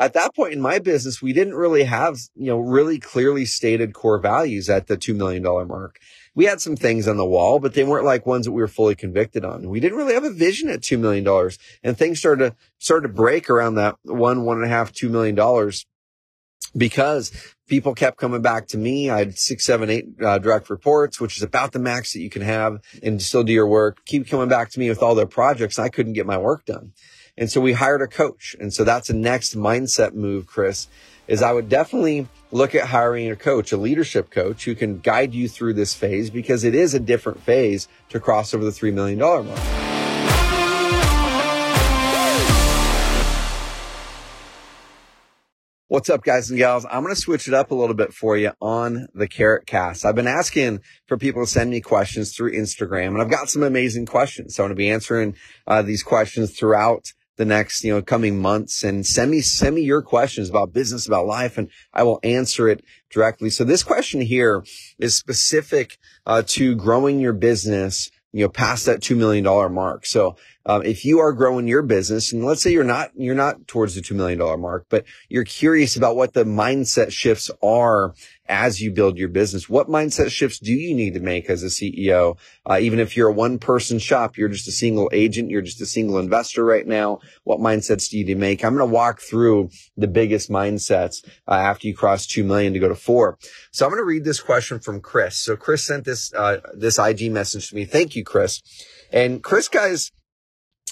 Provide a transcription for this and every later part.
at that point in my business, we didn't really have, you know, really clearly stated core values at the $2 million mark. We had some things on the wall, but they weren't like ones that we were fully convicted on. We didn't really have a vision at $2 million and things started to, started to break around that one, one and a half, $2 million because people kept coming back to me. I had six, seven, eight uh, direct reports, which is about the max that you can have and still do your work. Keep coming back to me with all their projects. I couldn't get my work done. And so we hired a coach. And so that's a next mindset move, Chris, is I would definitely look at hiring a coach, a leadership coach who can guide you through this phase because it is a different phase to cross over the $3 million mark. What's up, guys and gals? I'm going to switch it up a little bit for you on the Carrot Cast. I've been asking for people to send me questions through Instagram and I've got some amazing questions. So I'm going to be answering uh, these questions throughout the next, you know, coming months and send me, send me your questions about business, about life, and I will answer it directly. So this question here is specific uh, to growing your business you know, past that $2 million mark. So, um, if you are growing your business and let's say you're not, you're not towards the $2 million mark, but you're curious about what the mindset shifts are as you build your business. What mindset shifts do you need to make as a CEO? Uh, even if you're a one person shop, you're just a single agent, you're just a single investor right now. What mindsets do you need to make? I'm going to walk through the biggest mindsets uh, after you cross 2 million to go to four. So I'm going to read this question from Chris. So Chris sent this, uh, this IG message to me. Thank you, Chris. And Chris, guys,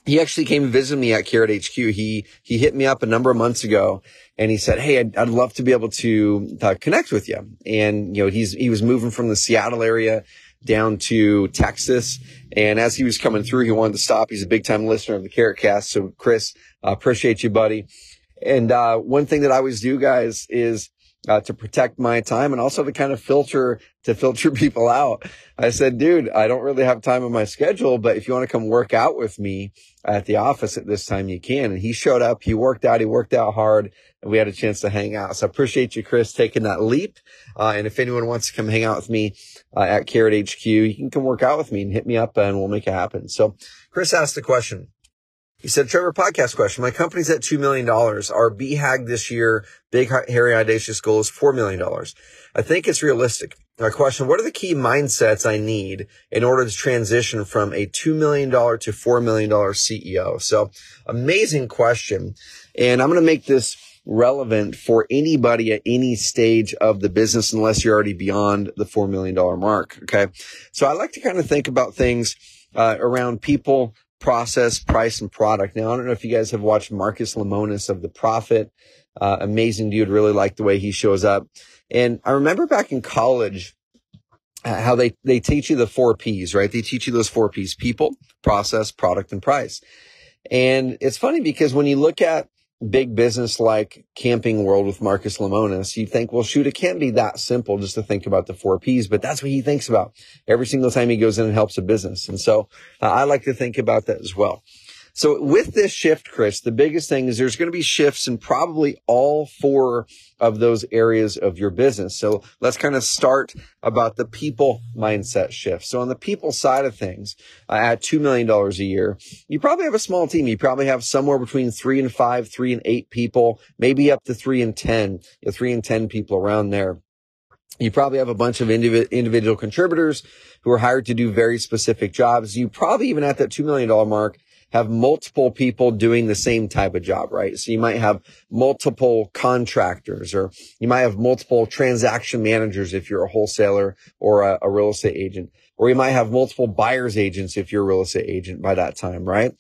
he actually came and visited me at Carrot HQ. He, he hit me up a number of months ago and he said, Hey, I'd, I'd love to be able to uh, connect with you. And, you know, he's, he was moving from the Seattle area down to Texas. And as he was coming through, he wanted to stop. He's a big time listener of the Carrot Cast. So Chris, uh, appreciate you, buddy. And, uh, one thing that I always do, guys, is uh, to protect my time and also to kind of filter to filter people out. I said, dude, I don't really have time in my schedule, but if you want to come work out with me at the office at this time, you can. And he showed up. He worked out. He worked out hard and we had a chance to hang out. So I appreciate you, Chris, taking that leap. Uh, and if anyone wants to come hang out with me uh, at Carrot HQ, you can come work out with me and hit me up and we'll make it happen. So Chris asked the question. He said, Trevor, podcast question. My company's at $2 million. Our BHAG this year, big, hairy, audacious goal is $4 million. I think it's realistic. My question, what are the key mindsets I need in order to transition from a $2 million to $4 million CEO? So amazing question. And I'm going to make this relevant for anybody at any stage of the business unless you're already beyond the $4 million mark. Okay. So I like to kind of think about things uh, around people process, price, and product. Now, I don't know if you guys have watched Marcus Lemonis of The Profit. Uh, amazing dude. Really like the way he shows up. And I remember back in college, uh, how they, they teach you the four P's, right? They teach you those four P's, people, process, product, and price. And it's funny because when you look at big business like Camping World with Marcus Lemonis, you think, well, shoot, it can't be that simple just to think about the four P's, but that's what he thinks about every single time he goes in and helps a business. And so uh, I like to think about that as well. So with this shift, Chris, the biggest thing is there's going to be shifts in probably all four of those areas of your business. So let's kind of start about the people mindset shift. So on the people side of things, uh, at $2 million a year, you probably have a small team. You probably have somewhere between three and five, three and eight people, maybe up to three and 10, you know, three and 10 people around there. You probably have a bunch of indiv- individual contributors who are hired to do very specific jobs. You probably even at that $2 million mark have multiple people doing the same type of job, right? So you might have multiple contractors or you might have multiple transaction managers if you're a wholesaler or a, a real estate agent, or you might have multiple buyers agents if you're a real estate agent by that time, right?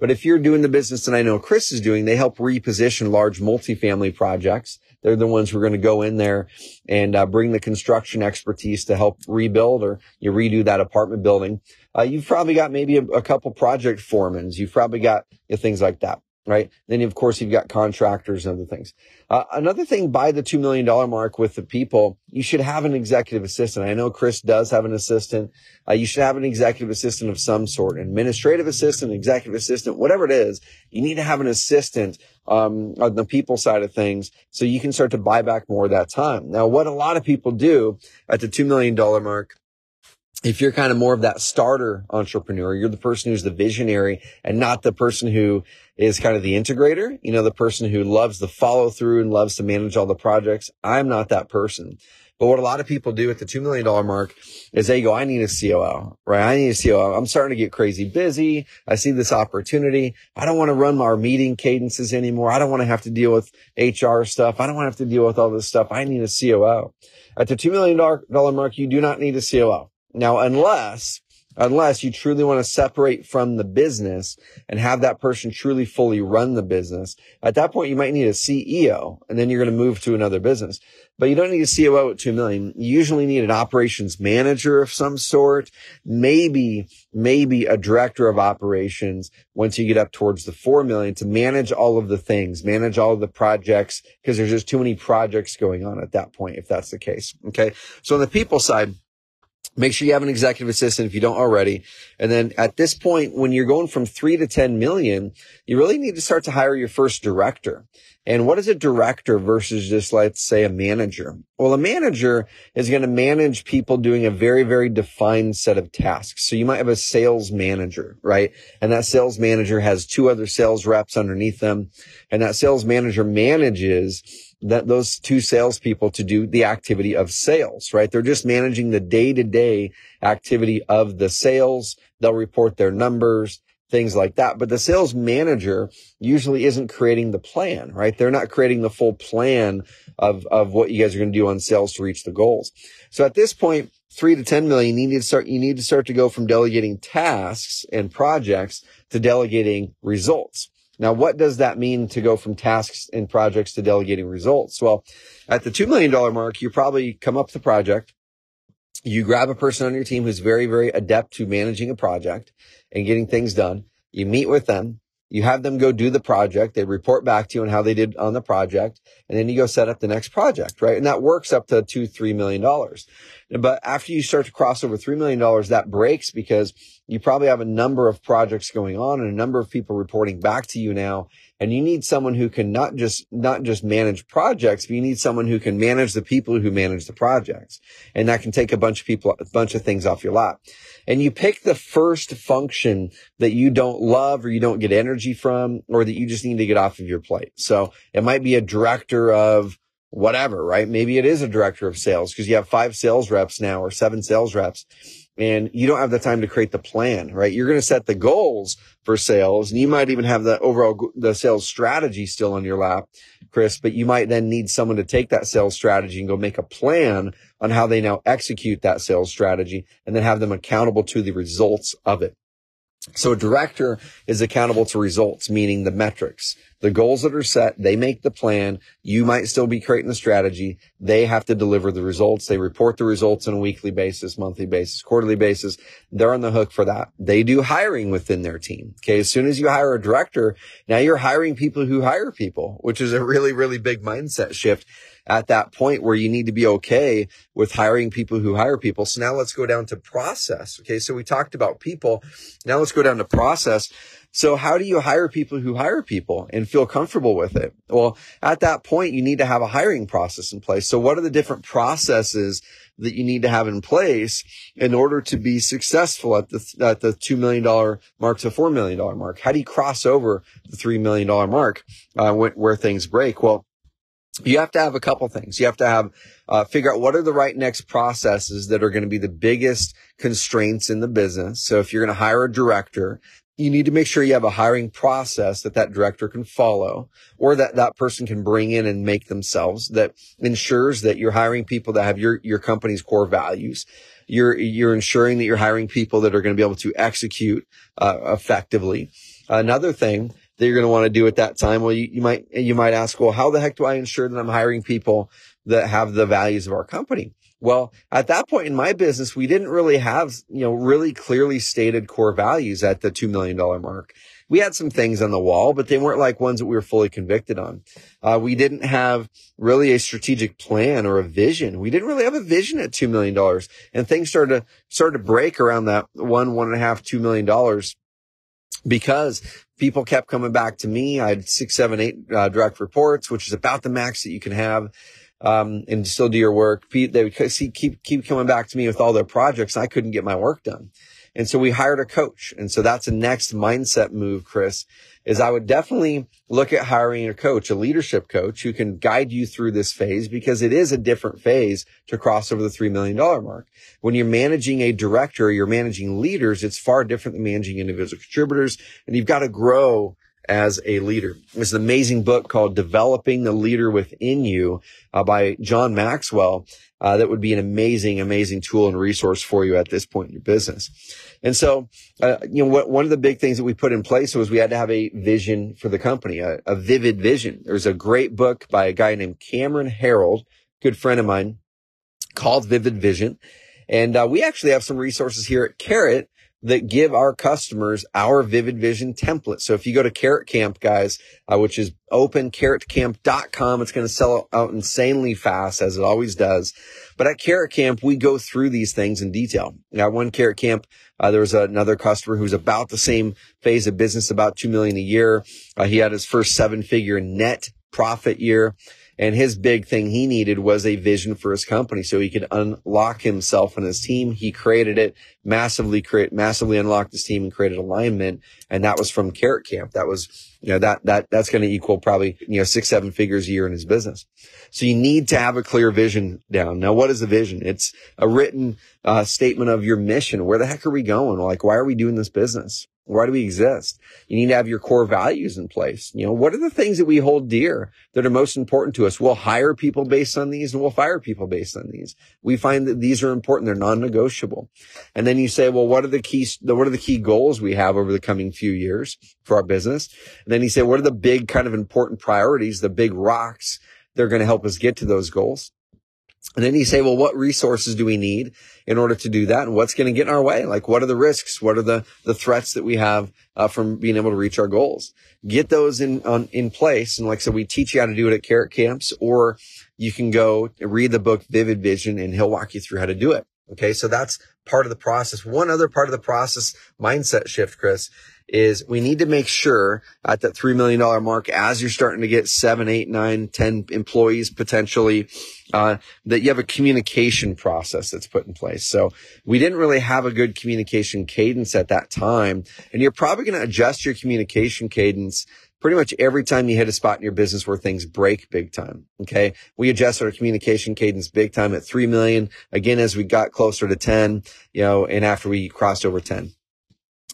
But if you're doing the business that I know Chris is doing, they help reposition large multifamily projects. They're the ones who are going to go in there and uh, bring the construction expertise to help rebuild or you redo that apartment building. Uh, you've probably got maybe a, a couple project foremans. You've probably got you know, things like that right? Then of course you've got contractors and other things. Uh, another thing by the $2 million mark with the people, you should have an executive assistant. I know Chris does have an assistant. Uh, you should have an executive assistant of some sort, an administrative assistant, executive assistant, whatever it is. You need to have an assistant, um, on the people side of things so you can start to buy back more of that time. Now, what a lot of people do at the $2 million mark if you're kind of more of that starter entrepreneur, you're the person who's the visionary and not the person who is kind of the integrator, you know, the person who loves the follow through and loves to manage all the projects. I'm not that person. But what a lot of people do at the $2 million mark is they go, I need a COO, right? I need a COO. I'm starting to get crazy busy. I see this opportunity. I don't want to run our meeting cadences anymore. I don't want to have to deal with HR stuff. I don't want to have to deal with all this stuff. I need a COO. At the $2 million mark, you do not need a COO. Now, unless, unless you truly want to separate from the business and have that person truly fully run the business, at that point, you might need a CEO and then you're going to move to another business. But you don't need a CEO at 2 million. You usually need an operations manager of some sort, maybe, maybe a director of operations once you get up towards the 4 million to manage all of the things, manage all of the projects because there's just too many projects going on at that point, if that's the case. Okay. So on the people side, Make sure you have an executive assistant if you don't already. And then at this point, when you're going from three to 10 million, you really need to start to hire your first director. And what is a director versus just, let's say, a manager? Well, a manager is going to manage people doing a very, very defined set of tasks. So you might have a sales manager, right? And that sales manager has two other sales reps underneath them. And that sales manager manages that those two salespeople to do the activity of sales, right? They're just managing the day to day activity of the sales. They'll report their numbers, things like that. But the sales manager usually isn't creating the plan, right? They're not creating the full plan of, of what you guys are going to do on sales to reach the goals. So at this point, three to 10 million, you need to start, you need to start to go from delegating tasks and projects to delegating results. Now, what does that mean to go from tasks and projects to delegating results? Well, at the $2 million mark, you probably come up with a project. You grab a person on your team who's very, very adept to managing a project and getting things done. You meet with them. You have them go do the project. They report back to you on how they did on the project. And then you go set up the next project, right? And that works up to two, three million dollars. But after you start to cross over $3 million, that breaks because you probably have a number of projects going on and a number of people reporting back to you now. And you need someone who can not just, not just manage projects, but you need someone who can manage the people who manage the projects. And that can take a bunch of people, a bunch of things off your lap. And you pick the first function that you don't love or you don't get energy from or that you just need to get off of your plate. So it might be a director of whatever, right? Maybe it is a director of sales because you have five sales reps now or seven sales reps and you don't have the time to create the plan, right? You're going to set the goals for sales and you might even have the overall, the sales strategy still on your lap, Chris, but you might then need someone to take that sales strategy and go make a plan on how they now execute that sales strategy and then have them accountable to the results of it. So a director is accountable to results, meaning the metrics, the goals that are set. They make the plan. You might still be creating the strategy. They have to deliver the results. They report the results on a weekly basis, monthly basis, quarterly basis. They're on the hook for that. They do hiring within their team. Okay. As soon as you hire a director, now you're hiring people who hire people, which is a really, really big mindset shift at that point where you need to be okay with hiring people who hire people. So now let's go down to process. Okay. So we talked about people. Now let's go down to process. So how do you hire people who hire people and feel comfortable with it? Well, at that point, you need to have a hiring process in place. So what are the different processes that you need to have in place in order to be successful at the, at the $2 million mark to $4 million mark? How do you cross over the $3 million mark, uh, where, where things break? Well, you have to have a couple things. You have to have, uh, figure out what are the right next processes that are going to be the biggest constraints in the business. So if you're going to hire a director, you need to make sure you have a hiring process that that director can follow or that that person can bring in and make themselves that ensures that you're hiring people that have your, your company's core values. You're, you're ensuring that you're hiring people that are going to be able to execute, uh, effectively. Another thing that you're going to want to do at that time. Well, you, you might, you might ask, well, how the heck do I ensure that I'm hiring people that have the values of our company? Well, at that point in my business, we didn't really have, you know, really clearly stated core values at the $2 million mark. We had some things on the wall, but they weren't like ones that we were fully convicted on. Uh, we didn't have really a strategic plan or a vision. We didn't really have a vision at $2 million and things started to, started to break around that one, one and a half, $2 million because people kept coming back to me. I had six, seven, eight uh, direct reports, which is about the max that you can have. um, and still do your work. They would see, keep, keep coming back to me with all their projects. I couldn't get my work done. And so we hired a coach. And so that's a next mindset move, Chris, is I would definitely look at hiring a coach, a leadership coach who can guide you through this phase because it is a different phase to cross over the $3 million mark. When you're managing a director, you're managing leaders. It's far different than managing individual contributors and you've got to grow as a leader. It's an amazing book called Developing the Leader Within You uh, by John Maxwell. Uh, that would be an amazing, amazing tool and resource for you at this point in your business. And so, uh, you know, what, one of the big things that we put in place was we had to have a vision for the company, a, a vivid vision. There's a great book by a guy named Cameron Herold, good friend of mine, called Vivid Vision. And uh, we actually have some resources here at Carrot that give our customers our Vivid Vision template. So if you go to Carrot Camp, guys, uh, which is open opencarrotcamp.com, it's going to sell out insanely fast as it always does. But at Carrot Camp, we go through these things in detail. Now, one Carrot Camp, uh, there was another customer who's about the same phase of business, about two million a year. Uh, he had his first seven figure net profit year. And his big thing he needed was a vision for his company so he could unlock himself and his team. He created it massively, create, massively unlocked his team and created alignment. And that was from Carrot Camp. That was, you know, that, that, that's going to equal probably, you know, six, seven figures a year in his business. So you need to have a clear vision down. Now, what is a vision? It's a written uh, statement of your mission. Where the heck are we going? Like, why are we doing this business? Why do we exist? You need to have your core values in place. You know, what are the things that we hold dear that are most important to us? We'll hire people based on these and we'll fire people based on these. We find that these are important. They're non-negotiable. And then you say, well, what are the key, what are the key goals we have over the coming few years for our business? And then you say, what are the big kind of important priorities, the big rocks that are going to help us get to those goals? And then you say, well, what resources do we need in order to do that? And what's going to get in our way? Like, what are the risks? What are the, the threats that we have uh, from being able to reach our goals? Get those in, on, in place. And like I said, we teach you how to do it at Carrot Camps, or you can go read the book Vivid Vision and he'll walk you through how to do it. Okay. So that's part of the process. One other part of the process mindset shift, Chris, is we need to make sure at that $3 million mark, as you're starting to get seven, eight, nine, 10 employees potentially, uh, that you have a communication process that's put in place. So we didn't really have a good communication cadence at that time. And you're probably going to adjust your communication cadence pretty much every time you hit a spot in your business where things break big time. Okay. We adjusted our communication cadence big time at 3 million. Again, as we got closer to 10, you know, and after we crossed over 10.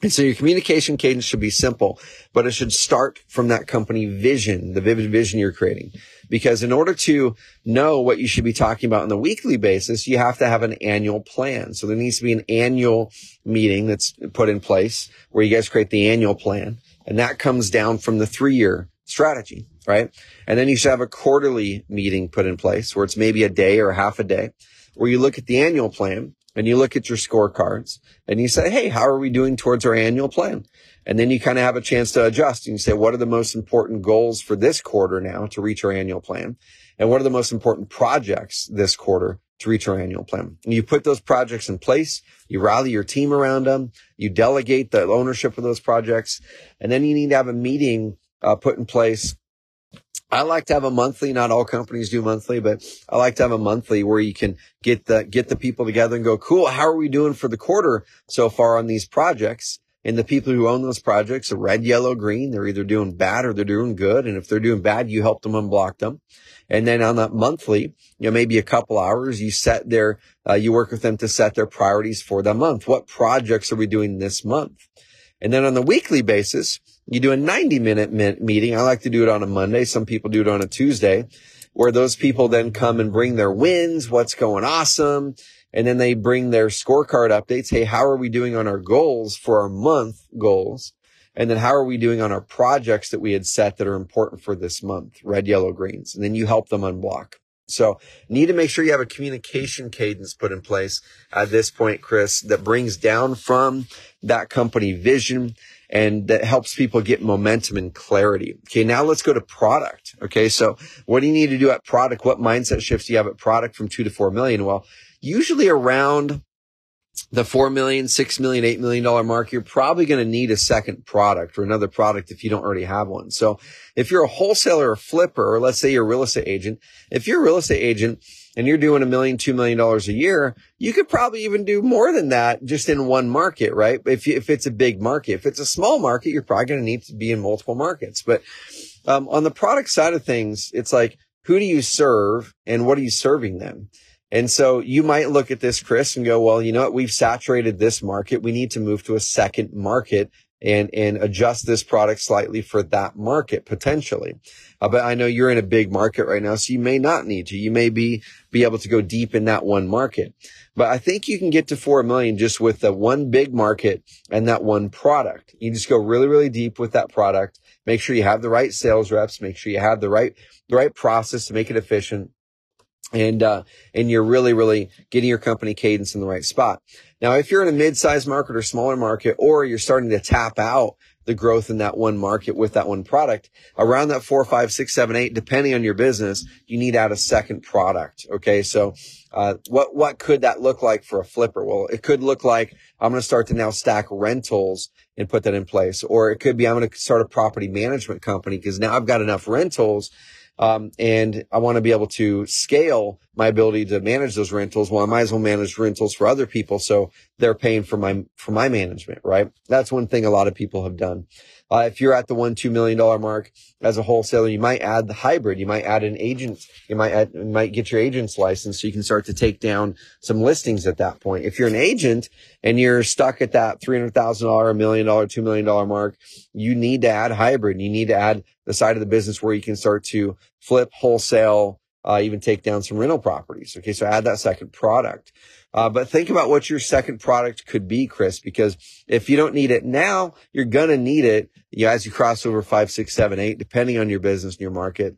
And so your communication cadence should be simple, but it should start from that company vision, the vivid vision you're creating. Because in order to know what you should be talking about on the weekly basis, you have to have an annual plan. So there needs to be an annual meeting that's put in place where you guys create the annual plan. And that comes down from the three year strategy, right? And then you should have a quarterly meeting put in place where it's maybe a day or half a day where you look at the annual plan and you look at your scorecards and you say, Hey, how are we doing towards our annual plan? And then you kind of have a chance to adjust and you say, what are the most important goals for this quarter now to reach our annual plan? And what are the most important projects this quarter to reach our annual plan? And you put those projects in place. You rally your team around them. You delegate the ownership of those projects. And then you need to have a meeting uh, put in place I like to have a monthly. Not all companies do monthly, but I like to have a monthly where you can get the, get the people together and go, cool. How are we doing for the quarter so far on these projects? And the people who own those projects are red, yellow, green. They're either doing bad or they're doing good. And if they're doing bad, you help them unblock them. And then on that monthly, you know, maybe a couple hours, you set their, uh, you work with them to set their priorities for the month. What projects are we doing this month? And then on the weekly basis, you do a 90 minute meeting. I like to do it on a Monday. Some people do it on a Tuesday where those people then come and bring their wins, what's going awesome. And then they bring their scorecard updates. Hey, how are we doing on our goals for our month goals? And then how are we doing on our projects that we had set that are important for this month? Red, yellow, greens. And then you help them unblock. So need to make sure you have a communication cadence put in place at this point, Chris, that brings down from that company vision and that helps people get momentum and clarity. Okay. Now let's go to product. Okay. So what do you need to do at product? What mindset shifts do you have at product from two to four million? Well, usually around the four million, six million, eight million dollar mark, you're probably going to need a second product or another product if you don't already have one. So if you're a wholesaler or flipper, or let's say you're a real estate agent, if you're a real estate agent and you're doing a million, two million dollars a year, you could probably even do more than that just in one market, right? If you, if it's a big market, if it's a small market, you're probably going to need to be in multiple markets. But um, on the product side of things, it's like, who do you serve and what are you serving them? And so you might look at this, Chris, and go, well, you know what? We've saturated this market. We need to move to a second market and, and adjust this product slightly for that market potentially. Uh, but I know you're in a big market right now, so you may not need to. You may be, be able to go deep in that one market. But I think you can get to 4 million just with the one big market and that one product. You just go really, really deep with that product. Make sure you have the right sales reps. Make sure you have the right, the right process to make it efficient and uh, and you're really really getting your company cadence in the right spot. Now, if you're in a mid-sized market or smaller market, or you're starting to tap out the growth in that one market with that one product, around that four, five, six, seven, eight, depending on your business, you need to add a second product. Okay, so uh, what what could that look like for a flipper? Well, it could look like I'm going to start to now stack rentals and put that in place, or it could be I'm going to start a property management company because now I've got enough rentals um, and I want to be able to scale my ability to manage those rentals. Well, I might as well manage rentals for other people. So they're paying for my, for my management, right? That's one thing a lot of people have done. Uh, if you're at the one, $2 million mark as a wholesaler, you might add the hybrid. You might add an agent. You might add, you might get your agent's license so you can start to take down some listings at that point. If you're an agent and you're stuck at that $300,000, a million dollar, $2 million mark, you need to add hybrid. You need to add the side of the business where you can start to flip wholesale, uh, even take down some rental properties. Okay. So add that second product. Uh, but think about what your second product could be, Chris, because if you don't need it now, you're going to need it you know, as you cross over five, six, seven, eight, depending on your business and your market.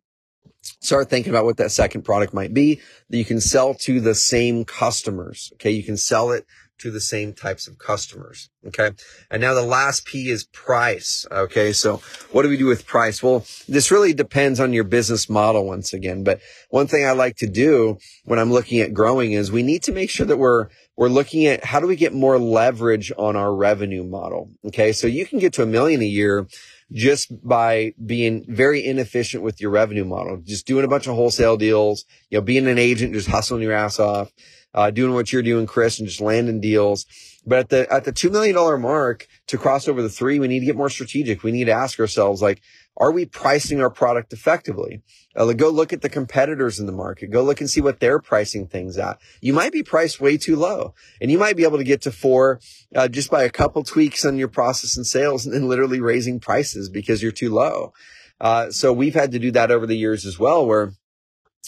Start thinking about what that second product might be that you can sell to the same customers. Okay. You can sell it to the same types of customers. Okay. And now the last P is price. Okay. So what do we do with price? Well, this really depends on your business model once again. But one thing I like to do when I'm looking at growing is we need to make sure that we're, we're looking at how do we get more leverage on our revenue model? Okay. So you can get to a million a year just by being very inefficient with your revenue model, just doing a bunch of wholesale deals, you know, being an agent, just hustling your ass off uh, doing what you're doing, Chris, and just landing deals. But at the, at the $2 million mark to cross over the three, we need to get more strategic. We need to ask ourselves, like, are we pricing our product effectively? Uh, go look at the competitors in the market. Go look and see what they're pricing things at. You might be priced way too low and you might be able to get to four, uh, just by a couple tweaks on your process and sales and then literally raising prices because you're too low. Uh, so we've had to do that over the years as well, where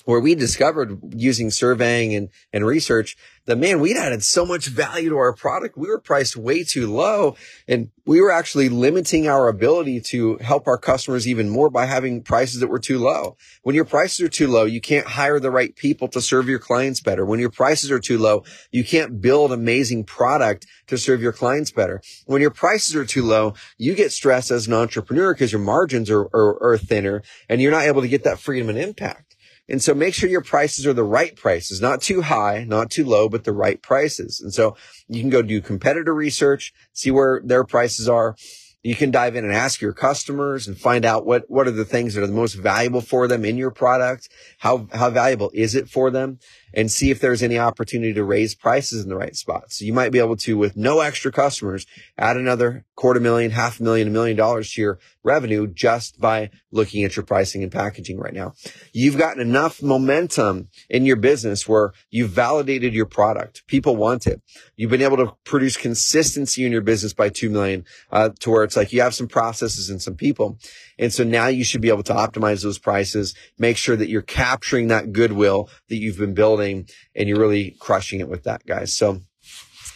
where we discovered using surveying and, and research that man, we'd added so much value to our product. We were priced way too low and we were actually limiting our ability to help our customers even more by having prices that were too low. When your prices are too low, you can't hire the right people to serve your clients better. When your prices are too low, you can't build amazing product to serve your clients better. When your prices are too low, you get stressed as an entrepreneur because your margins are, are, are thinner and you're not able to get that freedom and impact. And so make sure your prices are the right prices, not too high, not too low, but the right prices. And so you can go do competitor research, see where their prices are. You can dive in and ask your customers and find out what, what are the things that are the most valuable for them in your product? How, how valuable is it for them? And see if there's any opportunity to raise prices in the right spot. So you might be able to, with no extra customers, add another quarter million, half a million, a million dollars to your revenue just by looking at your pricing and packaging right now. You've gotten enough momentum in your business where you've validated your product. People want it. You've been able to produce consistency in your business by 2 million, uh, to where it's like you have some processes and some people. And so now you should be able to optimize those prices, make sure that you're capturing that goodwill that you've been building and you're really crushing it with that, guys. So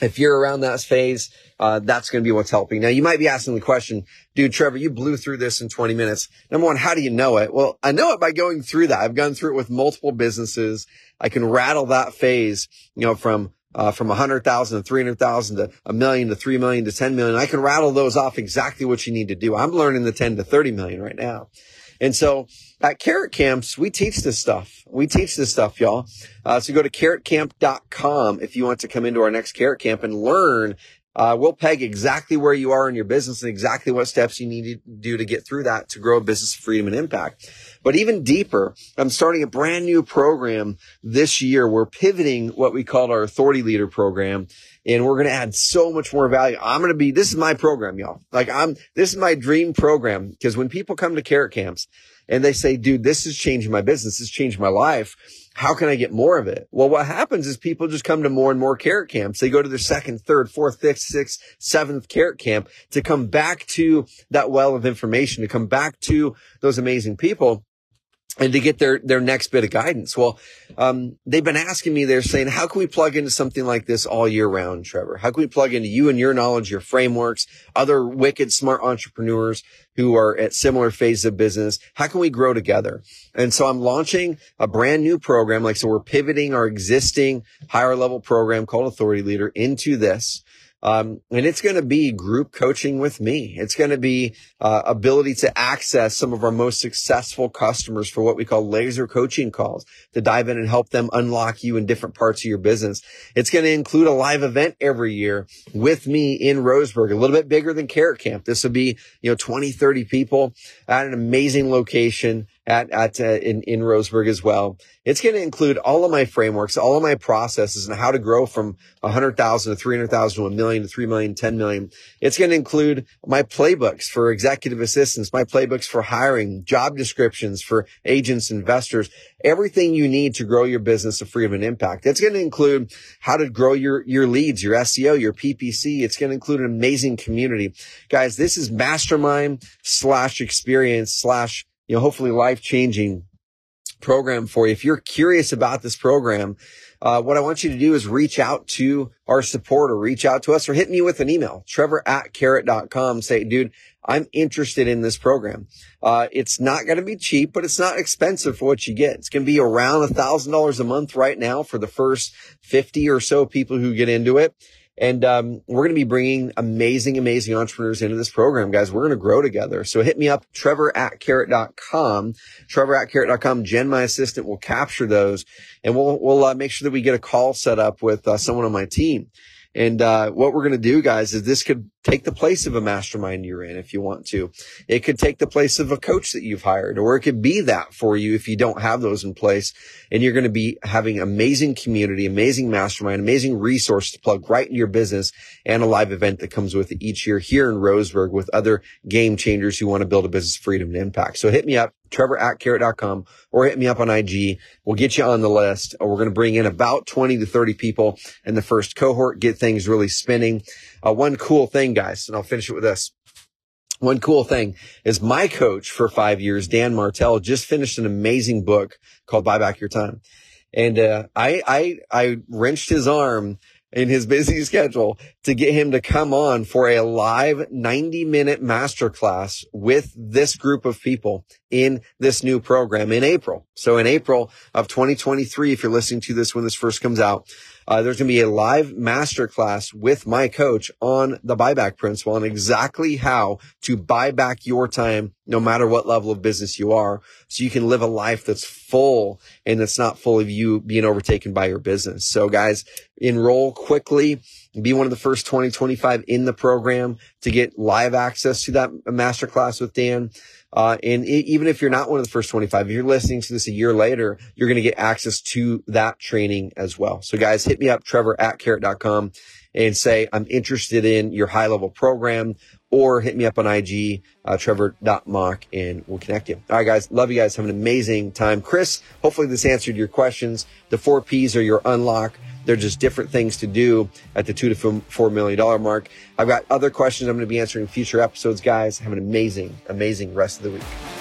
if you're around that phase, uh, that's going to be what's helping. Now you might be asking the question, dude, Trevor, you blew through this in 20 minutes. Number one, how do you know it? Well, I know it by going through that. I've gone through it with multiple businesses. I can rattle that phase, you know, from uh, from 100,000 to 300,000 to a million to 3 million to 10 million. I can rattle those off exactly what you need to do. I'm learning the 10 to 30 million right now. And so at Carrot Camps, we teach this stuff. We teach this stuff, y'all. Uh, so go to carrotcamp.com if you want to come into our next Carrot Camp and learn uh, we'll peg exactly where you are in your business and exactly what steps you need to do to get through that to grow a business of freedom and impact. But even deeper, I'm starting a brand new program this year. We're pivoting what we call our authority leader program and we're going to add so much more value. I'm going to be, this is my program, y'all. Like I'm, this is my dream program because when people come to carrot camps and they say, dude, this is changing my business. This is changing my life how can I get more of it? Well, what happens is people just come to more and more carrot camps. They go to their second, third, fourth, fifth, sixth, seventh carrot camp to come back to that well of information, to come back to those amazing people and to get their their next bit of guidance. Well, um, they've been asking me. They're saying, "How can we plug into something like this all year round, Trevor? How can we plug into you and your knowledge, your frameworks, other wicked smart entrepreneurs who are at similar phases of business? How can we grow together?" And so I'm launching a brand new program. Like so, we're pivoting our existing higher level program called Authority Leader into this. Um, and it's going to be group coaching with me. It's going to be uh, ability to access some of our most successful customers for what we call laser coaching calls to dive in and help them unlock you in different parts of your business. It's going to include a live event every year with me in Roseburg, a little bit bigger than Carrot Camp. This will be, you know, 20, 30 people at an amazing location at, at uh, in, in Roseburg as well. It's going to include all of my frameworks, all of my processes and how to grow from 100,000 to 300,000 to a million to 3 million, 10 million. It's going to include my playbooks for executive assistants, my playbooks for hiring, job descriptions for agents, investors, everything you need to grow your business of freedom and impact. It's going to include how to grow your, your leads, your SEO, your PPC. It's going to include an amazing community. Guys, this is mastermind slash experience slash you know, hopefully life changing program for you. If you're curious about this program, uh, what I want you to do is reach out to our support or reach out to us or hit me with an email, trevor at carrot.com. Say, dude, I'm interested in this program. Uh, it's not going to be cheap, but it's not expensive for what you get. It's going to be around a thousand dollars a month right now for the first 50 or so people who get into it. And um, we're going to be bringing amazing, amazing entrepreneurs into this program, guys. We're going to grow together. So hit me up, trevor at carrot.com, trevor at carrot.com. Jen, my assistant, will capture those and we'll, we'll uh, make sure that we get a call set up with uh, someone on my team. And uh, what we're going to do, guys, is this could take the place of a mastermind you're in if you want to. It could take the place of a coach that you've hired, or it could be that for you if you don't have those in place. And you're going to be having amazing community, amazing mastermind, amazing resource to plug right into your business and a live event that comes with it each year here in Roseburg with other game changers who want to build a business freedom and impact. So hit me up, trevor at carrot.com or hit me up on IG. We'll get you on the list. We're going to bring in about 20 to 30 people in the first cohort, get things really spinning. Uh, one cool thing, guys, and I'll finish it with this. One cool thing is my coach for five years, Dan Martell, just finished an amazing book called Buy Back Your Time. And, uh, I, I, I wrenched his arm in his busy schedule to get him to come on for a live 90 minute masterclass with this group of people in this new program in April. So in April of 2023, if you're listening to this when this first comes out, uh, there's going to be a live masterclass with my coach on the buyback principle and exactly how to buy back your time, no matter what level of business you are, so you can live a life that's full and that's not full of you being overtaken by your business. So guys, enroll quickly be one of the first 2025 in the program to get live access to that masterclass with Dan. Uh, and it, even if you're not one of the first 25, if you're listening to this a year later, you're going to get access to that training as well. So guys, hit me up, trevor at carrot.com and say, I'm interested in your high level program or hit me up on IG, uh, trevor.mauch and we'll connect you. All right, guys. Love you guys. Have an amazing time. Chris, hopefully this answered your questions. The four P's are your unlock. They're just different things to do at the two to four million dollar mark. I've got other questions I'm going to be answering in future episodes, guys. Have an amazing, amazing rest of the week.